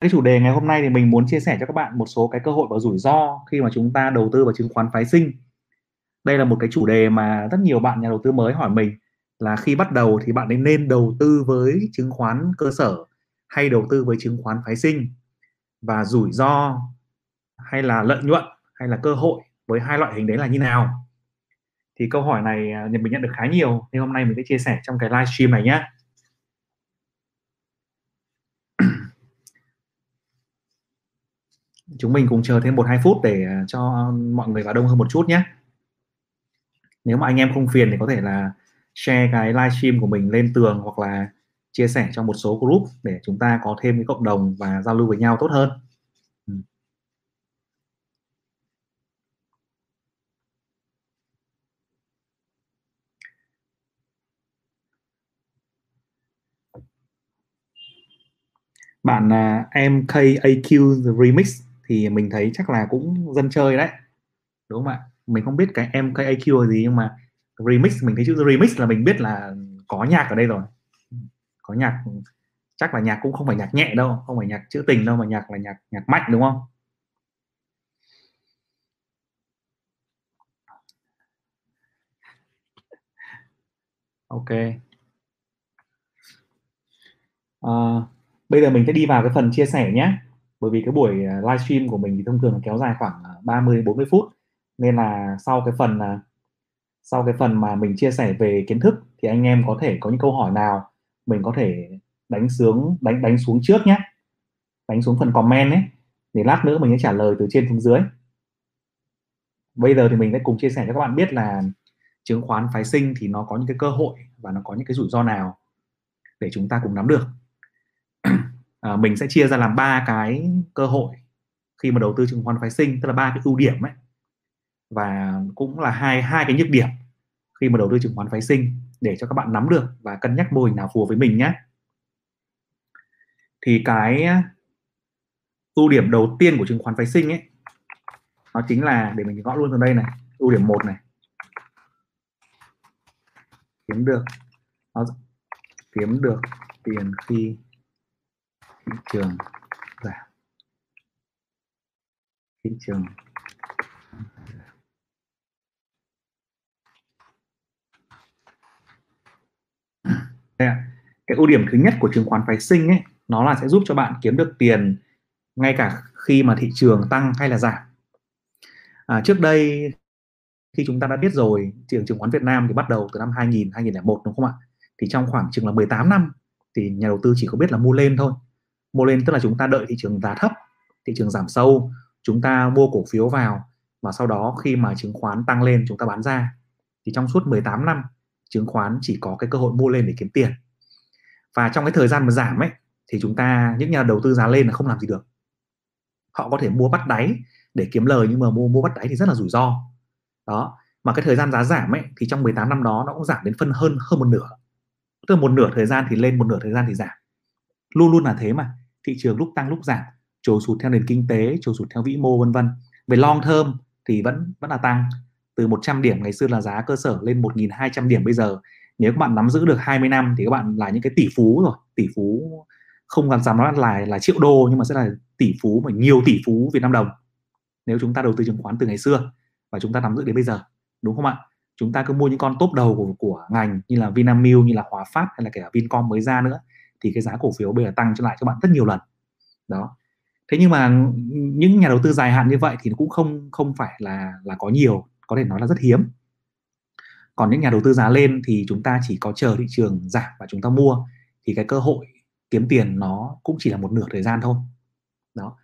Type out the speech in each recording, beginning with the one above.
cái chủ đề ngày hôm nay thì mình muốn chia sẻ cho các bạn một số cái cơ hội và rủi ro khi mà chúng ta đầu tư vào chứng khoán phái sinh. Đây là một cái chủ đề mà rất nhiều bạn nhà đầu tư mới hỏi mình là khi bắt đầu thì bạn ấy nên đầu tư với chứng khoán cơ sở hay đầu tư với chứng khoán phái sinh? Và rủi ro hay là lợi nhuận hay là cơ hội với hai loại hình đấy là như nào? Thì câu hỏi này à, mình nhận được khá nhiều, nên hôm nay mình sẽ chia sẻ trong cái livestream này nhé chúng mình cùng chờ thêm một hai phút để à, cho mọi người vào đông hơn một chút nhé. Nếu mà anh em không phiền thì có thể là share cái livestream của mình lên tường hoặc là chia sẻ trong một số group để chúng ta có thêm cái cộng đồng và giao lưu với nhau tốt hơn. Ừ. Bạn à, uh, MKAQ The Remix thì mình thấy chắc là cũng dân chơi đấy. Đúng không ạ? Mình không biết cái em MKAQ là gì nhưng mà remix mình thấy chữ remix là mình biết là có nhạc ở đây rồi. Có nhạc chắc là nhạc cũng không phải nhạc nhẹ đâu không phải nhạc trữ tình đâu mà nhạc là nhạc nhạc mạnh đúng không? Ok. À, bây giờ mình sẽ đi vào cái phần chia sẻ nhé bởi vì cái buổi à, livestream của mình thì thông thường kéo dài khoảng à, 30 40 phút. Nên là sau cái phần à, sau cái phần mà mình chia sẻ về kiến thức thì anh em có thể có những câu hỏi nào mình có thể đánh xuống đánh đánh xuống trước nhé. Đánh xuống phần comment ấy, để lát nữa mình sẽ trả lời từ trên xuống dưới. Bây giờ thì mình sẽ cùng chia sẻ cho các bạn biết là chứng khoán phái sinh thì nó có những cái cơ hội và nó có những cái rủi ro nào để chúng ta cùng nắm được à, mình sẽ chia ra làm ba cái cơ hội khi mà đầu tư chứng khoán phái sinh tức là ba cái ưu điểm ấy. Và cũng là hai hai cái nhược điểm khi mà đầu tư chứng khoán phái sinh để cho các bạn nắm được và cân nhắc mô hình nào phù hợp với mình nhé. Thì cái ưu điểm đầu tiên của chứng khoán phái sinh ấy nó chính là để mình gõ luôn vào đây này ưu điểm một này. Kiếm được nó kiếm được tiền khi thị trường. Giảm thị trường. Cái ưu điểm thứ nhất của chứng khoán phái sinh ấy nó là sẽ giúp cho bạn kiếm được tiền ngay cả khi mà thị trường tăng hay là giảm. À, trước đây khi chúng ta đã biết rồi thị trường chứng khoán Việt Nam thì bắt đầu từ năm 2000 2001 đúng không ạ? Thì trong khoảng chừng là 18 năm thì nhà đầu tư chỉ có biết là mua lên thôi mua lên, tức là chúng ta đợi thị trường giá thấp, thị trường giảm sâu, chúng ta mua cổ phiếu vào và sau đó khi mà chứng khoán tăng lên, chúng ta bán ra. Thì trong suốt 18 năm, chứng khoán chỉ có cái cơ hội mua lên để kiếm tiền. Và trong cái thời gian mà giảm ấy, thì chúng ta, những nhà đầu tư giá lên là không làm gì được. Họ có thể mua bắt đáy để kiếm lời, nhưng mà mua mua bắt đáy thì rất là rủi ro. Đó, mà cái thời gian giá giảm ấy, thì trong 18 năm đó nó cũng giảm đến phân hơn hơn một nửa. Tức là một nửa thời gian thì lên, một nửa thời gian thì giảm. Luôn luôn là thế mà thị trường lúc tăng lúc giảm trồi sụt theo nền kinh tế trồi sụt theo vĩ mô vân vân. Về long term thì vẫn vẫn là tăng từ 100 điểm ngày xưa là giá cơ sở lên 1.200 điểm bây giờ. Nếu các bạn nắm giữ được 20 năm thì các bạn là những cái tỷ phú rồi tỷ phú không cần dám nói là là triệu đô nhưng mà sẽ là tỷ phú mà nhiều tỷ phú Việt Nam đồng. Nếu chúng ta đầu tư chứng khoán từ ngày xưa và chúng ta nắm giữ đến bây giờ đúng không ạ? Chúng ta cứ mua những con top đầu của, của ngành như là Vinamilk như là Hòa Phát hay là kể cả Vincom mới ra nữa thì cái giá cổ phiếu bây giờ tăng trở lại cho bạn rất nhiều lần. Đó. Thế nhưng mà những nhà đầu tư dài hạn như vậy thì cũng không không phải là là có nhiều có thể nói là rất hiếm. Còn những nhà đầu tư giá lên thì chúng ta chỉ có chờ thị trường giảm và chúng ta mua thì cái cơ hội kiếm tiền nó cũng chỉ là một nửa thời gian thôi. Đó.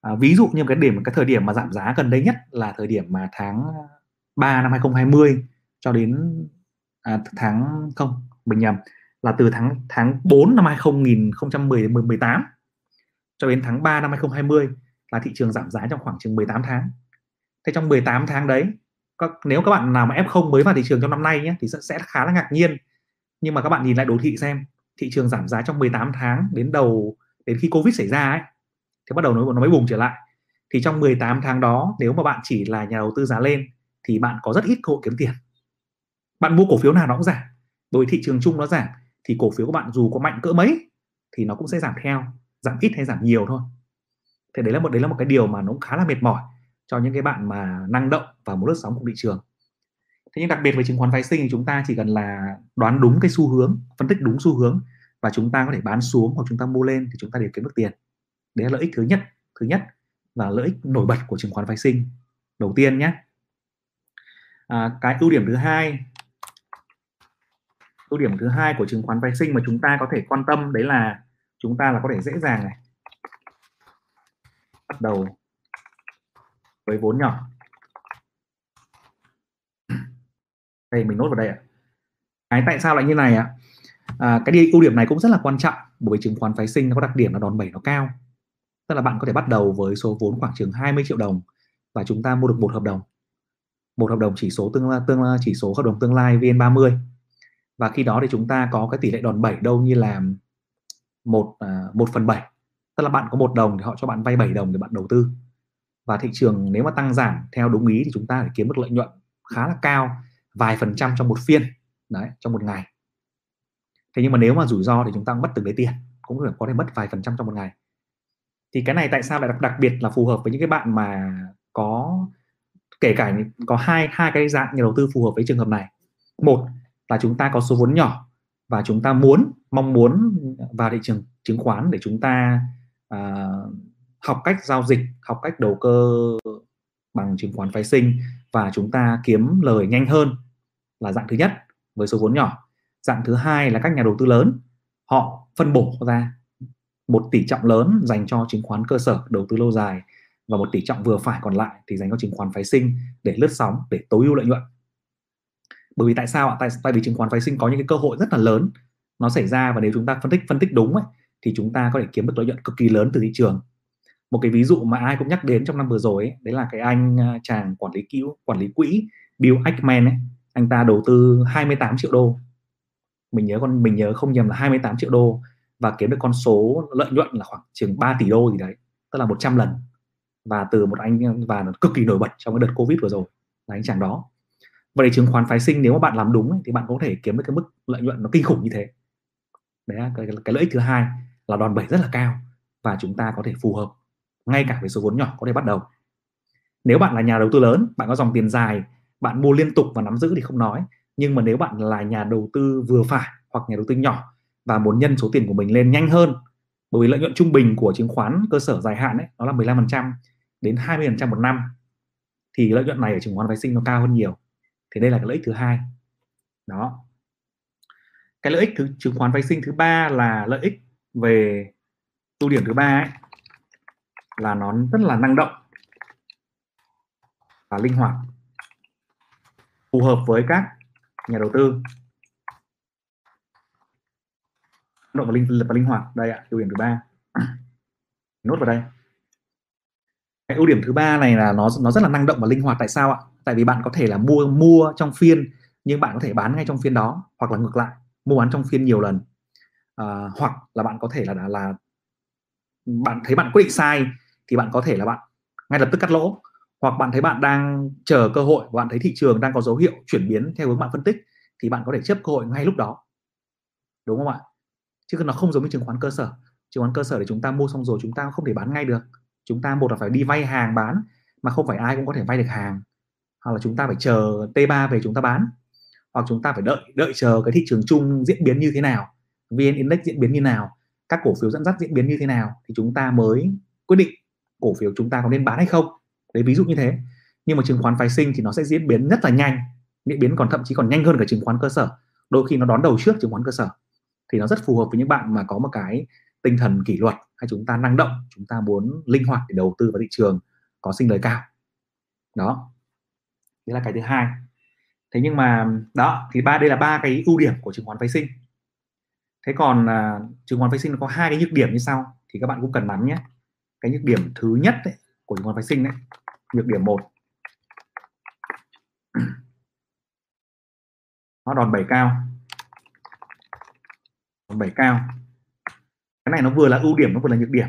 À, ví dụ như cái điểm cái thời điểm mà giảm giá gần đây nhất là thời điểm mà tháng 3 năm 2020 cho đến à, tháng không mình nhầm là từ tháng tháng 4 năm 2018 cho đến tháng 3 năm 2020 là thị trường giảm giá trong khoảng chừng 18 tháng. Thế trong 18 tháng đấy các, nếu các bạn nào mà F0 mới vào thị trường trong năm nay nhé thì sẽ, sẽ khá là ngạc nhiên. Nhưng mà các bạn nhìn lại đồ thị xem thị trường giảm giá trong 18 tháng đến đầu đến khi Covid xảy ra ấy thì bắt đầu nó, nó mới bùng trở lại. Thì trong 18 tháng đó nếu mà bạn chỉ là nhà đầu tư giá lên thì bạn có rất ít cơ hội kiếm tiền. Bạn mua cổ phiếu nào nó cũng giảm bởi thị trường chung nó giảm thì cổ phiếu của bạn dù có mạnh cỡ mấy thì nó cũng sẽ giảm theo giảm ít hay giảm nhiều thôi. Thế đấy là một đấy là một cái điều mà nó cũng khá là mệt mỏi cho những cái bạn mà năng động và muốn lướt sóng của thị trường. Thế nhưng đặc biệt với chứng khoán phái sinh thì chúng ta chỉ cần là đoán đúng cái xu hướng phân tích đúng xu hướng và chúng ta có thể bán xuống hoặc chúng ta mua lên thì chúng ta đều kiếm được tiền. Đấy là lợi ích thứ nhất thứ nhất và lợi ích nổi bật của chứng khoán phái sinh. Đầu tiên nhé. À, cái ưu điểm thứ hai ưu điểm thứ hai của chứng khoán phái sinh mà chúng ta có thể quan tâm đấy là chúng ta là có thể dễ dàng này. Bắt đầu với vốn nhỏ. Đây mình nốt vào đây ạ. Cái tại sao lại như này ạ? À, cái đi ưu điểm này cũng rất là quan trọng bởi vì chứng khoán phái sinh nó có đặc điểm là đòn bẩy nó cao. Tức là bạn có thể bắt đầu với số vốn khoảng chừng 20 triệu đồng và chúng ta mua được một hợp đồng. Một hợp đồng chỉ số tương lai tương chỉ số hợp đồng tương lai VN30 và khi đó thì chúng ta có cái tỷ lệ đòn bẩy đâu như là một à, một phần bảy. Tức là bạn có một đồng thì họ cho bạn vay 7 đồng để bạn đầu tư. Và thị trường nếu mà tăng giảm theo đúng ý thì chúng ta phải kiếm được lợi nhuận khá là cao vài phần trăm trong một phiên đấy trong một ngày. Thế nhưng mà nếu mà rủi ro thì chúng ta mất từng đấy tiền cũng có thể mất vài phần trăm trong một ngày. Thì cái này tại sao lại đặc, đặc biệt là phù hợp với những cái bạn mà có kể cả có hai hai cái dạng nhà đầu tư phù hợp với trường hợp này. Một là chúng ta có số vốn nhỏ. Và chúng ta muốn mong muốn vào thị trường chứng khoán để chúng ta uh, học cách giao dịch học cách đầu cơ bằng chứng khoán phái sinh. Và chúng ta kiếm lời nhanh hơn là dạng thứ nhất với số vốn nhỏ. Dạng thứ hai là các nhà đầu tư lớn. Họ phân bổ ra một tỷ trọng lớn dành cho chứng khoán cơ sở đầu tư lâu dài và một tỷ trọng vừa phải còn lại thì dành cho chứng khoán phái sinh để lướt sóng để tối ưu lợi nhuận bởi vì tại sao ạ? Tại, tại vì chứng khoán phái sinh có những cái cơ hội rất là lớn. Nó xảy ra và nếu chúng ta phân tích phân tích đúng ấy, thì chúng ta có thể kiếm được lợi nhuận cực kỳ lớn từ thị trường. Một cái ví dụ mà ai cũng nhắc đến trong năm vừa rồi ấy, đấy là cái anh à, chàng quản lý quỹ quản lý quỹ Bill Ackman ấy. Anh ta đầu tư 28 triệu đô. Mình nhớ con mình nhớ không nhầm là 28 triệu đô và kiếm được con số lợi nhuận là khoảng chừng 3 tỷ đô gì đấy tức là 100 lần. Và từ một anh à, và cực kỳ nổi bật trong cái đợt covid vừa rồi là anh chàng đó vậy chứng khoán phái sinh nếu mà bạn làm đúng thì bạn có thể kiếm được cái mức lợi nhuận nó kinh khủng như thế. Đấy là cái, cái lợi ích thứ hai là đòn bẩy rất là cao và chúng ta có thể phù hợp ngay cả với số vốn nhỏ có thể bắt đầu. Nếu bạn là nhà đầu tư lớn bạn có dòng tiền dài bạn mua liên tục và nắm giữ thì không nói nhưng mà nếu bạn là nhà đầu tư vừa phải hoặc nhà đầu tư nhỏ và muốn nhân số tiền của mình lên nhanh hơn bởi vì lợi nhuận trung bình của chứng khoán cơ sở dài hạn ấy nó là 15% đến 20% một năm thì lợi nhuận này ở chứng khoán phái sinh nó cao hơn nhiều thì đây là cái lợi ích thứ hai. Đó. Cái lợi ích thứ chứng khoán phái sinh thứ ba là lợi ích về ưu điểm thứ ba ấy, là nó rất là năng động và linh hoạt phù hợp với các nhà đầu tư. Động và linh và linh hoạt. Đây ạ ưu điểm thứ ba. Nốt vào đây cái ưu điểm thứ ba này là nó nó rất là năng động và linh hoạt. Tại sao ạ? Tại vì bạn có thể là mua mua trong phiên nhưng bạn có thể bán ngay trong phiên đó hoặc là ngược lại mua bán trong phiên nhiều lần. À, hoặc là bạn có thể là là bạn thấy bạn quyết định sai thì bạn có thể là bạn ngay lập tức cắt lỗ. Hoặc bạn thấy bạn đang chờ cơ hội bạn thấy thị trường đang có dấu hiệu chuyển biến theo hướng bạn phân tích thì bạn có thể chấp cơ hội ngay lúc đó. Đúng không ạ? Chứ nó không giống như chứng khoán cơ sở. Chứng khoán cơ sở để chúng ta mua xong rồi chúng ta không thể bán ngay được chúng ta một là phải đi vay hàng bán, mà không phải ai cũng có thể vay được hàng. Hoặc là chúng ta phải chờ T3 về chúng ta bán, hoặc chúng ta phải đợi đợi chờ cái thị trường chung diễn biến như thế nào VN Index diễn biến như nào, các cổ phiếu dẫn dắt diễn biến như thế nào thì chúng ta mới quyết định cổ phiếu chúng ta có nên bán hay không. Đấy, ví dụ như thế. Nhưng mà chứng khoán phái sinh thì nó sẽ diễn biến rất là nhanh, diễn biến còn thậm chí còn nhanh hơn cả chứng khoán cơ sở. Đôi khi nó đón đầu trước chứng khoán cơ sở. Thì nó rất phù hợp với những bạn mà có một cái tinh thần kỷ luật hay chúng ta năng động chúng ta muốn linh hoạt để đầu tư vào thị trường có sinh lời cao. Đó. Đấy là cái thứ hai. Thế nhưng mà đó thì ba đây là ba cái ưu điểm của chứng khoán phái sinh. Thế còn à, chứng khoán phái sinh nó có hai cái nhược điểm như sau thì các bạn cũng cần nắm nhé. Cái nhược điểm thứ nhất đấy, của chứng khoán phái sinh đấy nhược điểm một. Nó đòn bẩy cao. Đòn bẩy cao cái này nó vừa là ưu điểm nó vừa là nhược điểm.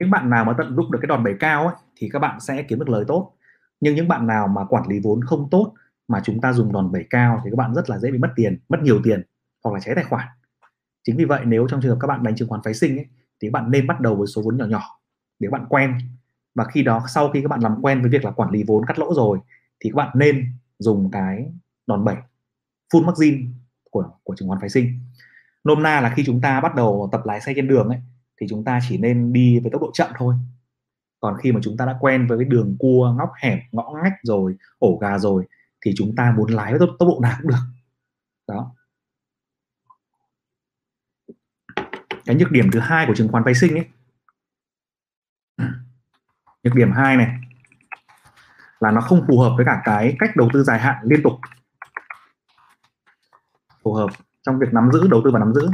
Những bạn nào mà tận dụng được cái đòn bẩy cao ấy, thì các bạn sẽ kiếm được lời tốt. Nhưng những bạn nào mà quản lý vốn không tốt mà chúng ta dùng đòn bẩy cao thì các bạn rất là dễ bị mất tiền mất nhiều tiền hoặc là cháy tài khoản. Chính vì vậy nếu trong trường hợp các bạn đánh chứng khoán phái sinh ấy, thì các bạn nên bắt đầu với số vốn nhỏ nhỏ để các bạn quen. Và khi đó sau khi các bạn làm quen với việc là quản lý vốn cắt lỗ rồi thì các bạn nên dùng cái đòn bẩy full margin của của chứng khoán phái sinh nôm na là khi chúng ta bắt đầu tập lái xe trên đường ấy thì chúng ta chỉ nên đi với tốc độ chậm thôi. Còn khi mà chúng ta đã quen với cái đường cua ngóc hẻm ngõ ngách rồi ổ gà rồi thì chúng ta muốn lái với tốc, tốc độ nào cũng được. Đó. Cái nhược điểm thứ hai của chứng khoán phái sinh ấy. Nhược điểm hai này là nó không phù hợp với cả cái cách đầu tư dài hạn liên tục. Phù hợp trong việc nắm giữ đầu tư và nắm giữ.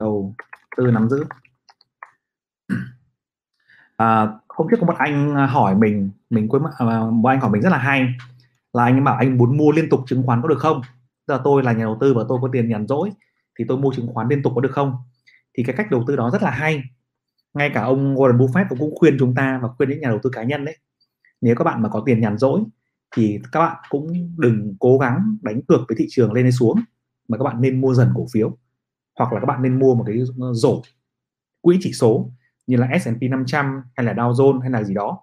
Đầu tư nắm giữ. À, hôm trước có một anh hỏi mình mình quên mất à, một anh hỏi mình rất là hay là anh bảo anh muốn mua liên tục chứng khoán có được không? Giờ tôi là nhà đầu tư và tôi có tiền nhàn rỗi thì tôi mua chứng khoán liên tục có được không? Thì cái cách đầu tư đó rất là hay. Ngay cả ông Warren Buffett cũng khuyên chúng ta và khuyên những nhà đầu tư cá nhân đấy nếu các bạn mà có tiền nhàn rỗi thì các bạn cũng đừng cố gắng đánh cược với thị trường lên hay xuống, mà các bạn nên mua dần cổ phiếu, hoặc là các bạn nên mua một cái ờ, rổ quỹ chỉ số như là S&P 500 hay là Dow Jones hay là gì đó.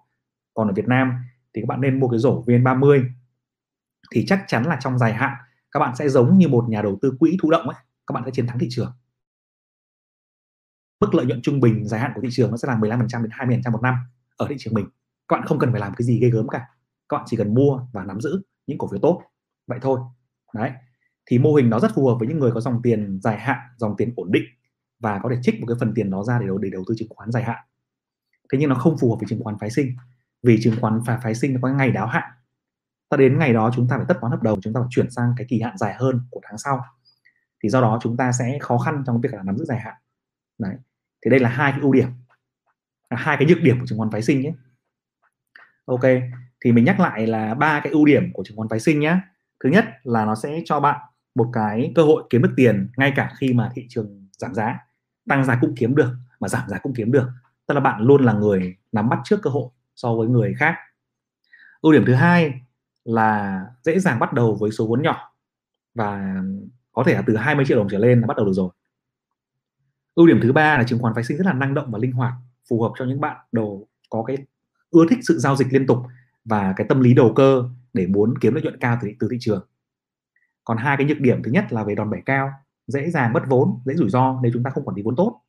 Còn ở Việt Nam thì các bạn nên mua cái rổ VN30 thì chắc chắn là trong dài hạn, các bạn sẽ giống như một nhà đầu tư quỹ thụ động ấy, các bạn sẽ chiến thắng thị trường. Mức lợi nhuận trung bình dài hạn của thị trường nó sẽ là 15% đến 20% một năm ở thị trường mình. Các bạn không cần phải làm cái gì ghê gớm cả các bạn chỉ cần mua và nắm giữ những cổ phiếu tốt. Vậy thôi. Đấy. Thì mô hình đó rất phù hợp với những người có dòng tiền dài hạn dòng tiền ổn định và có thể trích một cái phần tiền đó ra để đầu, để đầu tư chứng khoán dài hạn. Thế nhưng nó không phù hợp với chứng khoán phái sinh vì chứng khoán phái, phái sinh nó có ngày đáo hạn. Ta đến ngày đó chúng ta phải tất toán hợp đồng chúng ta phải chuyển sang cái kỳ hạn dài hơn của tháng sau. Thì do đó chúng ta sẽ khó khăn trong việc là nắm giữ dài hạn. Đấy. Thì đây là hai cái ưu điểm là hai cái nhược điểm của chứng khoán phái sinh nhé ok, thì mình nhắc lại là ba cái ưu điểm của chứng khoán phái sinh nhé thứ nhất là nó sẽ cho bạn một cái cơ hội kiếm được tiền ngay cả khi mà thị trường giảm giá, tăng giá cũng kiếm được mà giảm giá cũng kiếm được. Tức là bạn luôn là người nắm bắt trước cơ hội so với người khác. Ưu điểm thứ hai là dễ dàng bắt đầu với số vốn nhỏ và có thể là từ 20 triệu đồng trở lên là bắt đầu được rồi. Ưu điểm thứ ba là chứng khoán phái sinh rất là năng động và linh hoạt, phù hợp cho những bạn đầu có cái ưa thích sự giao dịch liên tục và cái tâm lý đầu cơ để muốn kiếm lợi nhuận cao từ, từ thị trường. Còn hai cái nhược điểm thứ nhất là về đòn bẩy cao dễ dàng mất vốn dễ rủi ro nếu chúng ta không quản lý vốn tốt.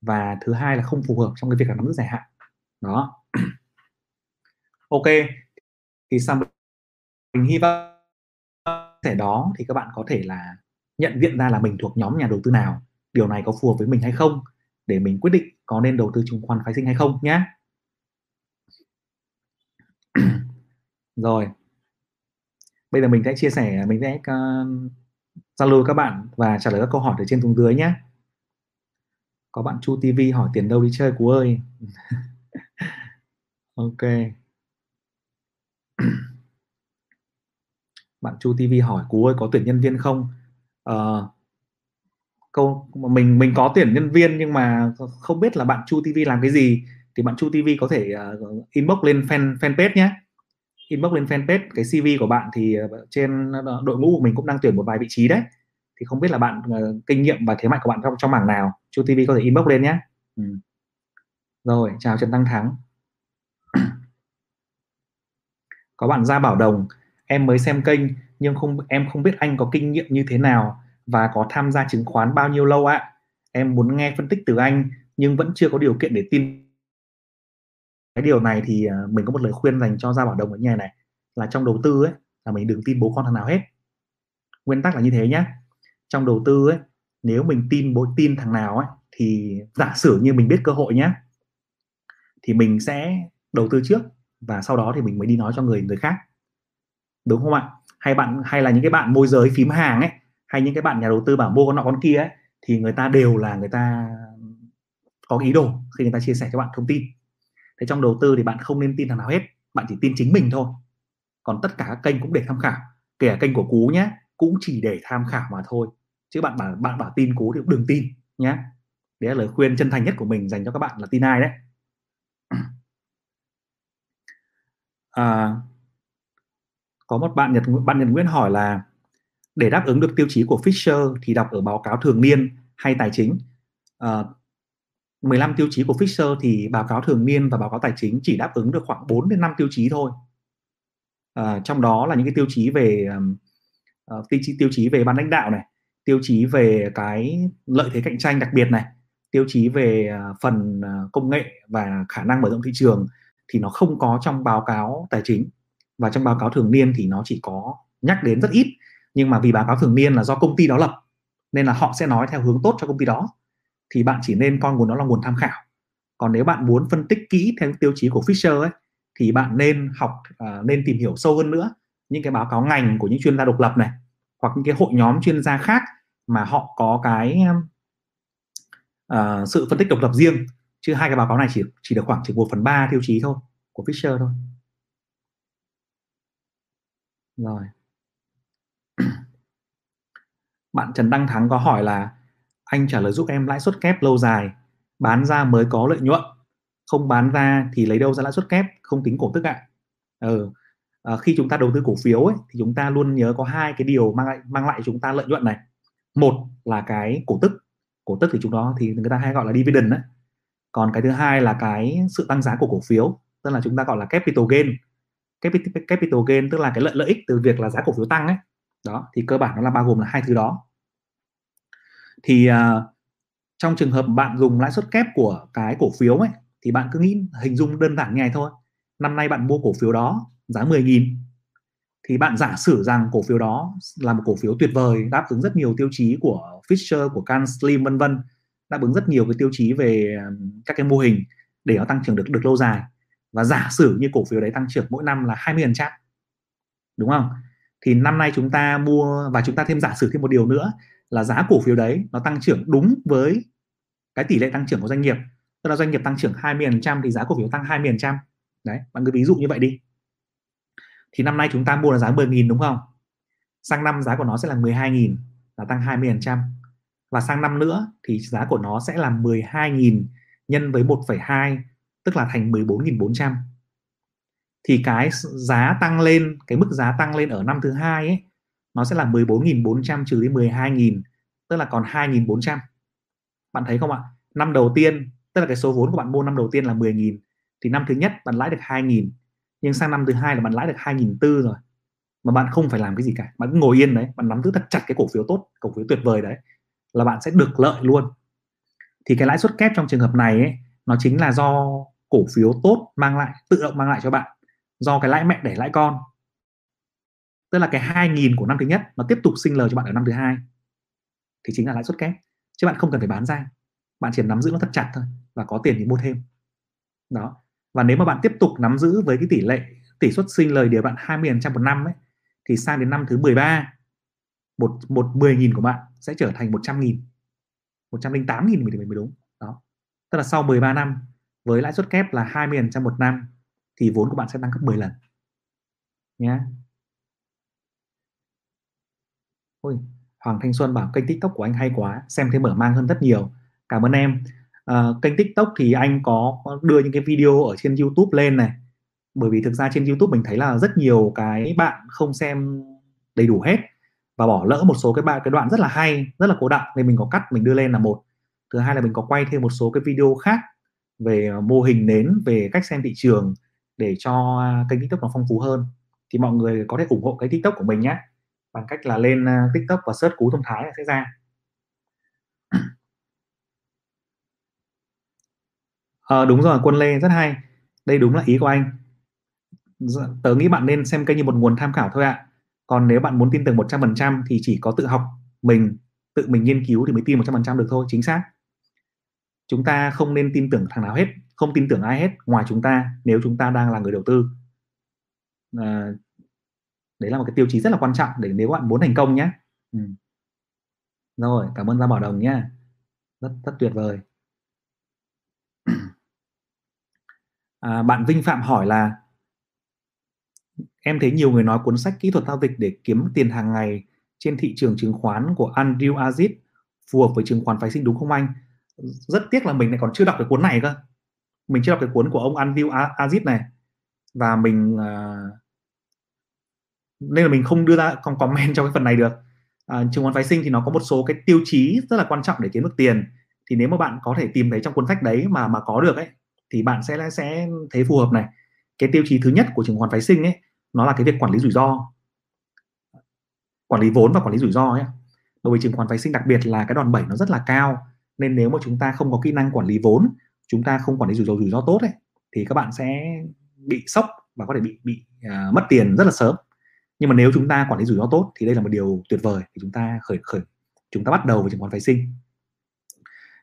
Và thứ hai là không phù hợp trong cái việc là nắm giữ dài hạn. Đó. Ok thì sau mình hy vọng thể đó thì các bạn có thể là nhận diện ra là mình thuộc nhóm nhà đầu tư nào điều này có phù hợp với mình hay không để mình quyết định có nên đầu tư chứng khoán phái sinh hay không nhé. rồi. Bây giờ mình sẽ chia sẻ mình sẽ uh, giao lưu các bạn và trả lời các câu hỏi ở trên thùng dưới nhé. Có bạn Chu TV hỏi tiền đâu đi chơi cú ơi? Ok. Bạn Chu TV hỏi cú ơi có tuyển nhân viên không? Uh, câu mình mình có tuyển nhân viên nhưng mà không biết là bạn Chu TV làm cái gì thì bạn Chu TV có thể uh, inbox lên fan fanpage nhé. Inbox lên fanpage cái CV của bạn thì à, trên à, đội ngũ của mình cũng đang tuyển một vài vị trí đấy. Thì không biết là bạn uh, kinh nghiệm và thế mạnh của bạn trong trong mảng nào? Chu TV có thể inbox lên nhé. Ừ. rồi chào Trần Đăng Thắng. Có bạn ra bảo đồng em mới xem kênh nhưng không em không biết anh có kinh nghiệm như thế nào và có tham gia chứng khoán bao nhiêu lâu ạ? Em muốn nghe phân tích từ anh nhưng vẫn chưa có điều kiện để tin cái điều này thì ờ, mình có một lời khuyên dành cho gia bảo đồng ở nhà này, là trong đầu tư ấy, là mình đừng tin bố con thằng nào hết. Nguyên tắc là như thế nhá. Trong đầu tư ấy, nếu mình tin bố, tin thằng nào ấy, thì giả sử như mình biết cơ hội nhá, thì mình sẽ đầu tư trước và sau đó thì mình mới đi nói cho người người khác. Đúng không ạ? Hay bạn, hay là những cái bạn môi giới phím hàng ấy, hay những cái bạn nhà đầu tư bảo mua con nọ con kia ấy, thì người ta đều là người ta có ý đồ khi người ta chia sẻ cho bạn thông tin thế trong đầu tư thì bạn không nên tin thằng nào hết bạn chỉ tin chính mình thôi. Còn tất cả các kênh cũng để tham khảo kể cả kênh của cú nhé cũng chỉ để tham khảo mà thôi. Chứ bạn bảo bạn bảo tin cú thì cũng đừng tin nhé đấy là lời khuyên chân thành nhất của mình dành cho các bạn là tin ai đấy. À, có một bạn Nhật bạn Nhật Nguyễn hỏi là để đáp ứng được tiêu chí của Fisher thì đọc ở báo cáo thường niên hay tài chính? À, 15 tiêu chí của Fisher thì báo cáo thường niên và báo cáo tài chính chỉ đáp ứng được khoảng 4 đến 5 tiêu chí thôi. À, trong đó là những cái tiêu chí về uh, ờ, tiêu chí tiêu chí về ban lãnh đạo này, tiêu chí về cái lợi thế cạnh tranh đặc biệt này, tiêu chí về uh, phần uh, công nghệ và khả năng mở rộng thị trường thì nó không có trong báo cáo tài chính và trong báo cáo thường niên thì nó chỉ có nhắc đến rất ít nhưng mà vì báo cáo thường niên là do công ty đó lập nên là họ sẽ nói theo hướng tốt cho công ty đó thì bạn chỉ nên coi nguồn đó là nguồn tham khảo. Còn nếu bạn muốn phân tích kỹ theo tiêu chí của Fisher ấy thì bạn nên học uh, nên tìm hiểu sâu hơn nữa những cái báo cáo ngành của những chuyên gia độc lập này hoặc những cái hội nhóm chuyên gia khác mà họ có cái uh, sự phân tích độc lập riêng chứ hai cái báo cáo này chỉ chỉ được khoảng chỉ một phần ba tiêu chí thôi của Fisher thôi. Rồi. Bạn Trần Đăng Thắng có hỏi là anh trả lời giúp em lãi suất kép lâu dài bán ra mới có lợi nhuận. Không bán ra thì lấy đâu ra lãi suất kép? Không tính cổ tức ạ. Ừ. à, khi chúng ta đầu tư cổ phiếu ấy, thì chúng ta luôn nhớ có hai cái điều mang lại mang lại chúng ta lợi nhuận này. Một là cái cổ tức. Cổ tức thì chúng đó thì người ta hay gọi là dividend đấy còn cái thứ hai là cái sự tăng giá của cổ phiếu tức là chúng ta gọi là capital gain. Capital, capital gain tức là cái lợi lợi ích từ việc là giá cổ phiếu tăng ấy. Đó thì cơ bản nó là bao gồm là hai thứ đó thì uh, trong trường hợp bạn dùng lãi suất kép của cái cổ phiếu ấy thì bạn cứ nghĩ hình dung đơn giản như này thôi. Năm nay bạn mua cổ phiếu đó giá 10.000 thì bạn giả sử rằng cổ phiếu đó là một cổ phiếu tuyệt vời đáp ứng rất nhiều tiêu chí của Fisher của Can Slim vân vân đáp ứng rất nhiều cái tiêu chí về à, các cái mô hình để nó tăng trưởng được được lâu dài. Và giả sử như cổ phiếu đấy tăng trưởng mỗi năm là 20% đúng không? Thì năm nay chúng ta mua và chúng ta thêm giả sử thêm một điều nữa là giá cổ phiếu đấy nó tăng trưởng đúng với cái tỷ lệ tăng trưởng của doanh nghiệp. Tức là doanh nghiệp tăng trưởng 20% thì giá cổ phiếu tăng 20% đấy bạn cứ ví dụ như vậy đi. Thì năm nay chúng ta mua là giá 10.000 đúng không? Sang năm giá của nó sẽ là 12.000 là tăng 20% và sang năm nữa thì giá của nó sẽ là 12.000 nhân với 1,2 tức là thành 14.400 thì cái giá tăng lên cái mức giá tăng lên ở năm thứ hai ấy nó sẽ là 14.400 trừ đi 12.000 tức là còn 2.400 bạn thấy không ạ? Năm đầu tiên tức là cái số vốn của bạn mua năm đầu tiên là 10.000 thì năm thứ nhất bạn lãi được 2.000 nhưng sang năm thứ hai là bạn lãi được 2.400 rồi. Mà bạn không phải làm cái gì cả bạn cứ ngồi yên đấy bạn nắm giữ thật chặt cái cổ phiếu tốt cổ phiếu tuyệt vời đấy là bạn sẽ được lợi luôn. Thì cái lãi suất kép trong trường hợp này ấy, nó chính là do cổ phiếu tốt mang lại tự động mang lại cho bạn do cái lãi mẹ để lãi con. Tức là cái 2.000 của năm thứ nhất nó tiếp tục sinh lời cho bạn ở năm thứ hai, thì chính là lãi suất kép. Chứ bạn không cần phải bán ra, bạn chỉ nắm giữ nó thật chặt thôi và có tiền thì mua thêm. Đó. Và nếu mà bạn tiếp tục nắm giữ với cái tỷ lệ, tỷ suất sinh lời đều bạn 20% một năm ấy, thì sang đến năm thứ 13 một một 10.000 của bạn sẽ trở thành 100.000 108.000 mới mới đúng. Đó. Tức là sau 13 năm, với lãi suất kép là 20% một năm thì vốn của bạn sẽ tăng gấp 10 lần. Nhé Ôi, Hoàng Thanh Xuân bảo kênh TikTok của anh hay quá xem thấy mở mang hơn rất nhiều. Cảm ơn em. À, kênh tiktok thì anh có đưa những cái video ở trên youtube lên này. Bởi vì thực ra trên youtube mình thấy là rất nhiều cái bạn không xem đầy đủ hết và bỏ lỡ một số cái bạn cái đoạn rất là hay rất là cố đọng nên mình có cắt mình đưa lên là một. Thứ hai là mình có quay thêm một số cái video khác về mô hình nến về cách xem thị trường để cho kênh tiktok nó phong phú hơn. Thì mọi người có thể ủng hộ cái tiktok của mình nhé bằng cách là lên ờ, tiktok và search cú thông thái là sẽ ra. À, đúng rồi quân lê rất hay. Đây đúng là ý của anh. Dạ, tớ nghĩ bạn nên xem kênh như một nguồn tham khảo thôi ạ. Còn nếu bạn muốn tin tưởng 100% thì chỉ có tự học mình tự mình nghiên cứu thì mới tin 100% được thôi chính xác chúng ta không nên tin tưởng thằng nào hết không tin tưởng ai hết ngoài chúng ta nếu chúng ta đang là người đầu tư à, đấy là một cái tiêu chí rất là quan trọng để nếu bạn muốn thành công nhé ừ. rồi cảm ơn gia bảo đồng nhé rất rất tuyệt vời à, bạn Vinh Phạm hỏi là em thấy nhiều người nói cuốn sách kỹ thuật giao dịch để kiếm tiền hàng ngày trên thị trường chứng khoán của Andrew Aziz phù hợp với chứng khoán phái sinh đúng không anh? Rất tiếc là mình lại còn chưa đọc cái cuốn này cơ. Mình chưa đọc cái cuốn của ông Andrew Aziz này. Và mình uh, nên là mình không đưa ra còn comment trong cái phần này được. À, chứng khoán phái sinh thì nó có một số cái tiêu chí rất là quan trọng để kiếm được tiền. Thì nếu mà bạn có thể tìm thấy trong cuốn sách đấy mà mà có được ấy thì bạn sẽ sẽ thấy phù hợp này. Cái tiêu chí thứ nhất của chứng khoán phái sinh ấy nó là cái việc quản lý rủi ro. Quản lý vốn và quản lý rủi ro ấy bởi vì chứng khoán phái sinh đặc biệt là cái đòn bẩy nó rất là cao nên nếu mà chúng ta không có kỹ năng quản lý vốn chúng ta không quản lý rủi ro rủi ro tốt ấy thì các bạn sẽ bị sốc và có thể bị bị uh, mất tiền rất là sớm. Nhưng mà nếu chúng ta quản lý rủi ro tốt thì đây là một điều tuyệt vời thì chúng ta khởi khởi chúng ta bắt đầu với chứng khoán phái sinh.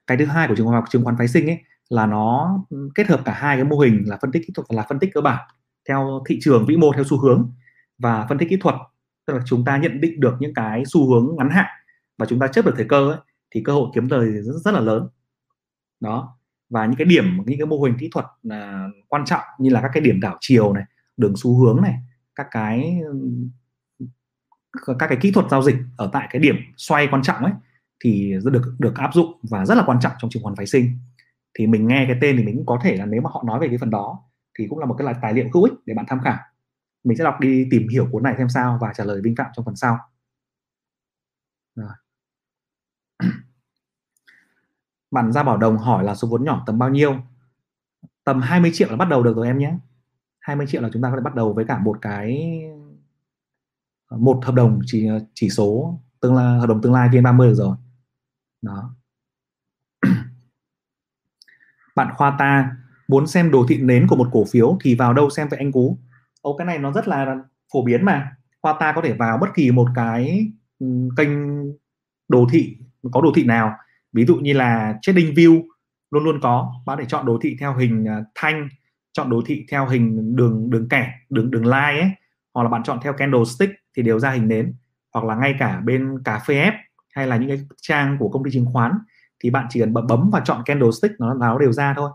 Cái thứ hai của chứng khoán chứng khoán phái sinh ấy là nó kết hợp cả hai cái mô hình là phân tích kỹ thuật và là phân tích cơ bản theo thị trường vĩ mô theo xu hướng và phân tích kỹ thuật. Tức là chúng ta nhận định được những cái xu hướng ngắn hạn và chúng ta chấp được thời cơ ấy, thì cơ hội kiếm lời rất, rất là lớn. Đó. Và những cái điểm những cái mô hình kỹ thuật là quan trọng như là các cái điểm đảo chiều này đường xu hướng này các cái các cái kỹ thuật giao dịch ở tại cái điểm xoay quan trọng ấy thì được được áp dụng và rất là quan trọng trong chứng khoán phái sinh. Thì mình nghe cái tên thì mình cũng có thể là nếu mà họ nói về cái phần đó thì cũng là một cái là tài liệu hữu ích để bạn tham khảo. Mình sẽ đọc đi tìm hiểu cuốn này xem sao và trả lời Vinh Phạm trong phần sau. Rồi. Bạn ra bảo đồng hỏi là số vốn nhỏ tầm bao nhiêu? Tầm 20 triệu là bắt đầu được rồi em nhé. 20 triệu là chúng ta có thể bắt đầu với cả một cái, một hợp đồng chỉ chỉ số tương lai, hợp đồng tương lai VN30 được rồi. Đó. Bạn khoa ta, muốn xem đồ thị nến của một cổ phiếu thì vào đâu xem vậy anh cú? Ô, cái này nó rất là phổ biến mà. Khoa ta có thể vào bất kỳ một cái ừ, kênh đồ thị, có đồ thị nào ví dụ như là trading view, luôn luôn có. Bạn để chọn đồ thị theo hình à, thanh, chọn đồ thị theo hình đường đường kẻ, đường đường line ấy. Hoặc là bạn chọn theo candlestick thì đều ra hình nến. Hoặc là ngay cả bên cà phê ép hay là những cái trang của công ty chứng khoán thì bạn chỉ cần bấm và chọn candlestick nó nó đều ra thôi.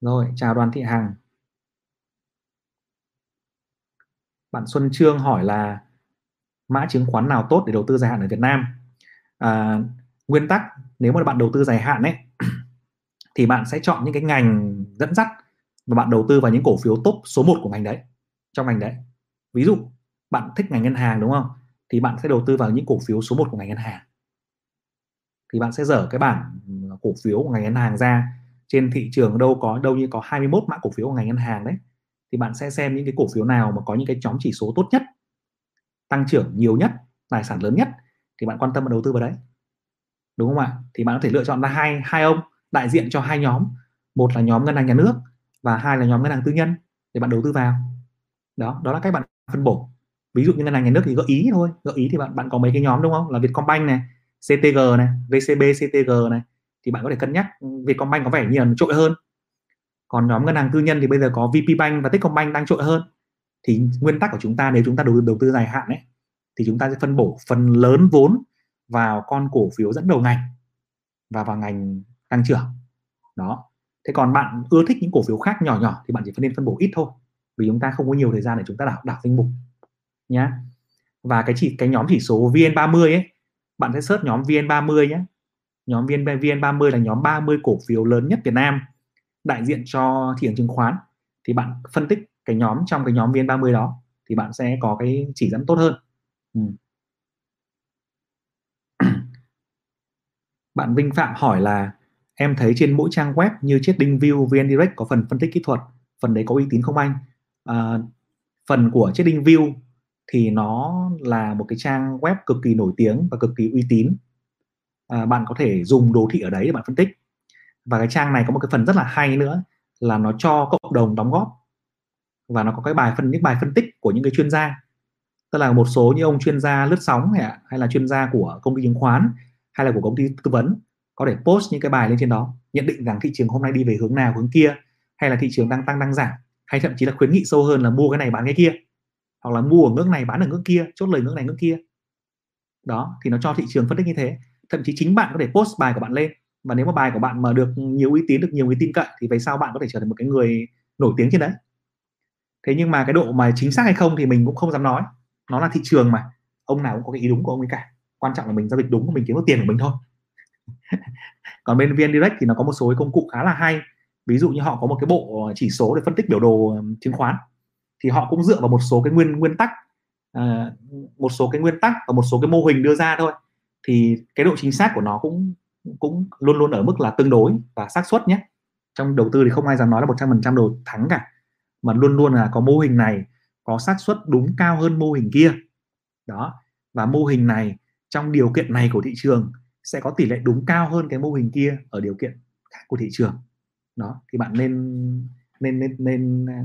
Rồi, chào đoàn thị hằng. Bạn Xuân Trương hỏi là mã chứng khoán nào tốt để đầu tư dài hạn ở Việt Nam? À, nguyên tắc nếu mà bạn đầu tư dài hạn ấy thì bạn sẽ chọn những cái ngành dẫn dắt và bạn đầu tư vào những cổ phiếu top số 1 của ngành đấy trong ngành đấy. Ví dụ bạn thích ngành ngân hàng đúng không? Thì bạn sẽ đầu tư vào những cổ phiếu số 1 của ngành ngân hàng. Thì bạn sẽ dở cái bản cổ phiếu của ngành ngân hàng ra. Trên thị trường đâu có đâu như có 21 mã cổ phiếu của ngành ngân hàng đấy thì bạn sẽ xem những cái cổ phiếu nào mà có những cái nhóm chỉ số tốt nhất tăng trưởng nhiều nhất tài sản lớn nhất thì bạn quan tâm và đầu tư vào đấy. Đúng không ạ? Thì bạn có thể lựa chọn ra hai hai ông đại diện cho hai nhóm. Một là nhóm ngân hàng nhà nước và hai là nhóm ngân hàng tư nhân để bạn đầu tư vào. Đó đó là cách bạn phân bổ. Ví dụ như ngân hàng nhà nước thì gợi ý thôi. Gợi ý thì bạn bạn có mấy cái nhóm đúng không? Là Vietcombank này CTG này VCB CTG này. Thì bạn có thể cân nhắc ừ, Vietcombank có vẻ như là trội hơn. Còn nhóm ngân hàng tư nhân thì bây giờ có VPBank và Techcombank đang trội hơn. Thì nguyên tắc của chúng ta, nếu chúng ta đầu đầu tư dài hạn ấy thì chúng ta sẽ phân bổ phần lớn vốn vào con cổ phiếu dẫn đầu ngành và vào ngành tăng trưởng. Đó. Thế còn bạn ưa thích những cổ phiếu khác nhỏ nhỏ thì bạn chỉ nên phân bổ ít thôi, vì chúng ta không có nhiều thời gian để chúng ta đảo đảo danh mục, nhá. Và cái chỉ, cái nhóm chỉ số VN30 ấy, bạn sẽ search nhóm VN30 nhé nhóm VN, VN30 là nhóm 30 cổ phiếu lớn nhất Việt Nam, đại diện cho thị trường chứng khoán. Thì bạn phân tích cái nhóm trong cái nhóm VN30 đó, thì bạn sẽ có cái chỉ dẫn tốt hơn. Ừ. bạn Vinh Phạm hỏi là em thấy trên mỗi trang web như Trading View, VN Direct có phần phân tích kỹ thuật phần đấy có uy tín không anh? À, phần của Trading View thì nó là một cái trang web cực kỳ nổi tiếng và cực kỳ uy tín. À, bạn có thể dùng đồ thị ở đấy để bạn phân tích. Và cái trang này có một cái phần rất là hay nữa là nó cho cộng đồng đóng góp. Và nó có cái bài phân những bài phân tích của những cái chuyên gia tức là một số như ông chuyên gia lướt sóng hay, hay là chuyên gia của công ty chứng khoán hay là của công ty tư vấn có thể post những cái bài lên trên đó nhận định rằng thị trường hôm nay đi về hướng nào hướng kia hay là thị trường đang tăng đang giảm hay thậm chí là khuyến nghị sâu hơn là mua cái này bán cái kia hoặc là mua ở ngưỡng này bán ở ngưỡng kia chốt lời ngưỡng này ngưỡng kia. Đó thì nó cho thị trường phân tích như thế. Thậm chí chính bạn có thể post bài của bạn lên và nếu mà bài của bạn mà được nhiều uy tín được nhiều người tin cậy thì về sau bạn có thể trở thành một cái người nổi tiếng trên đấy. Thế nhưng mà cái độ mà chính xác hay không thì mình cũng không dám nói nó là thị trường mà. Ông nào cũng có cái ý đúng của ông ấy cả. Quan trọng là mình giao dịch đúng mình kiếm được tiền của mình thôi. Còn bên vn direct thì nó có một số cái công cụ khá là hay. Ví dụ như họ có một cái bộ chỉ số để phân tích biểu đồ ờ, chứng khoán. Thì họ cũng dựa vào một số cái nguyên nguyên tắc uh, một số cái nguyên tắc và một số cái mô hình đưa ra thôi. Thì cái độ chính xác của nó cũng cũng luôn luôn ở mức là tương đối và xác suất nhé. Trong đầu tư thì không ai dám nói là 100% đồ thắng cả. Mà luôn luôn là có mô hình này có xác suất đúng cao hơn mô hình kia. Đó, và mô hình này, trong điều kiện này của thị trường, sẽ có tỷ lệ đúng cao hơn cái mô hình kia ở điều kiện khác của thị trường. Đó, thì bạn nên nên nên nên à,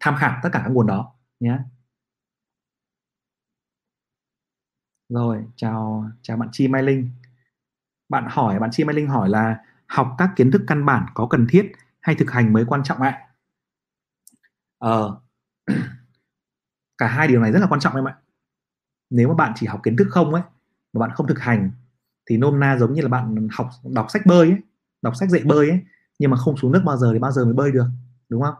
tham khảo tất cả các nguồn đó nhé. Rồi, chào chào bạn Chi Mai Linh. Bạn hỏi, bạn Chi Mai Linh hỏi là học các kiến thức căn bản có cần thiết hay thực hành mới quan trọng ạ? Ờ cả hai điều này rất là quan trọng em ạ. Nếu mà bạn chỉ học kiến thức không ấy, mà bạn không thực hành, thì nôm na giống như là bạn học, đọc sách bơi ấy, đọc sách dạy bơi ấy, nhưng mà không xuống nước bao giờ thì bao giờ mới bơi được, đúng không?